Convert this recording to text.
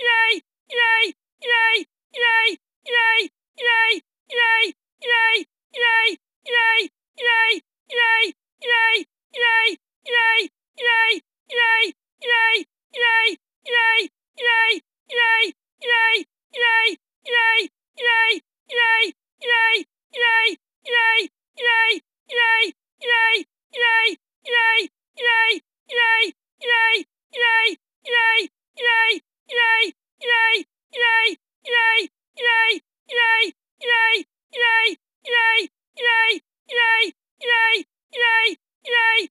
Yay! Yay! Yay! Yay! Yay! Yay! Yay! Yay! Yay! Yay! Yay! Yay! Yay! Yay! Yay! Yay! Yay!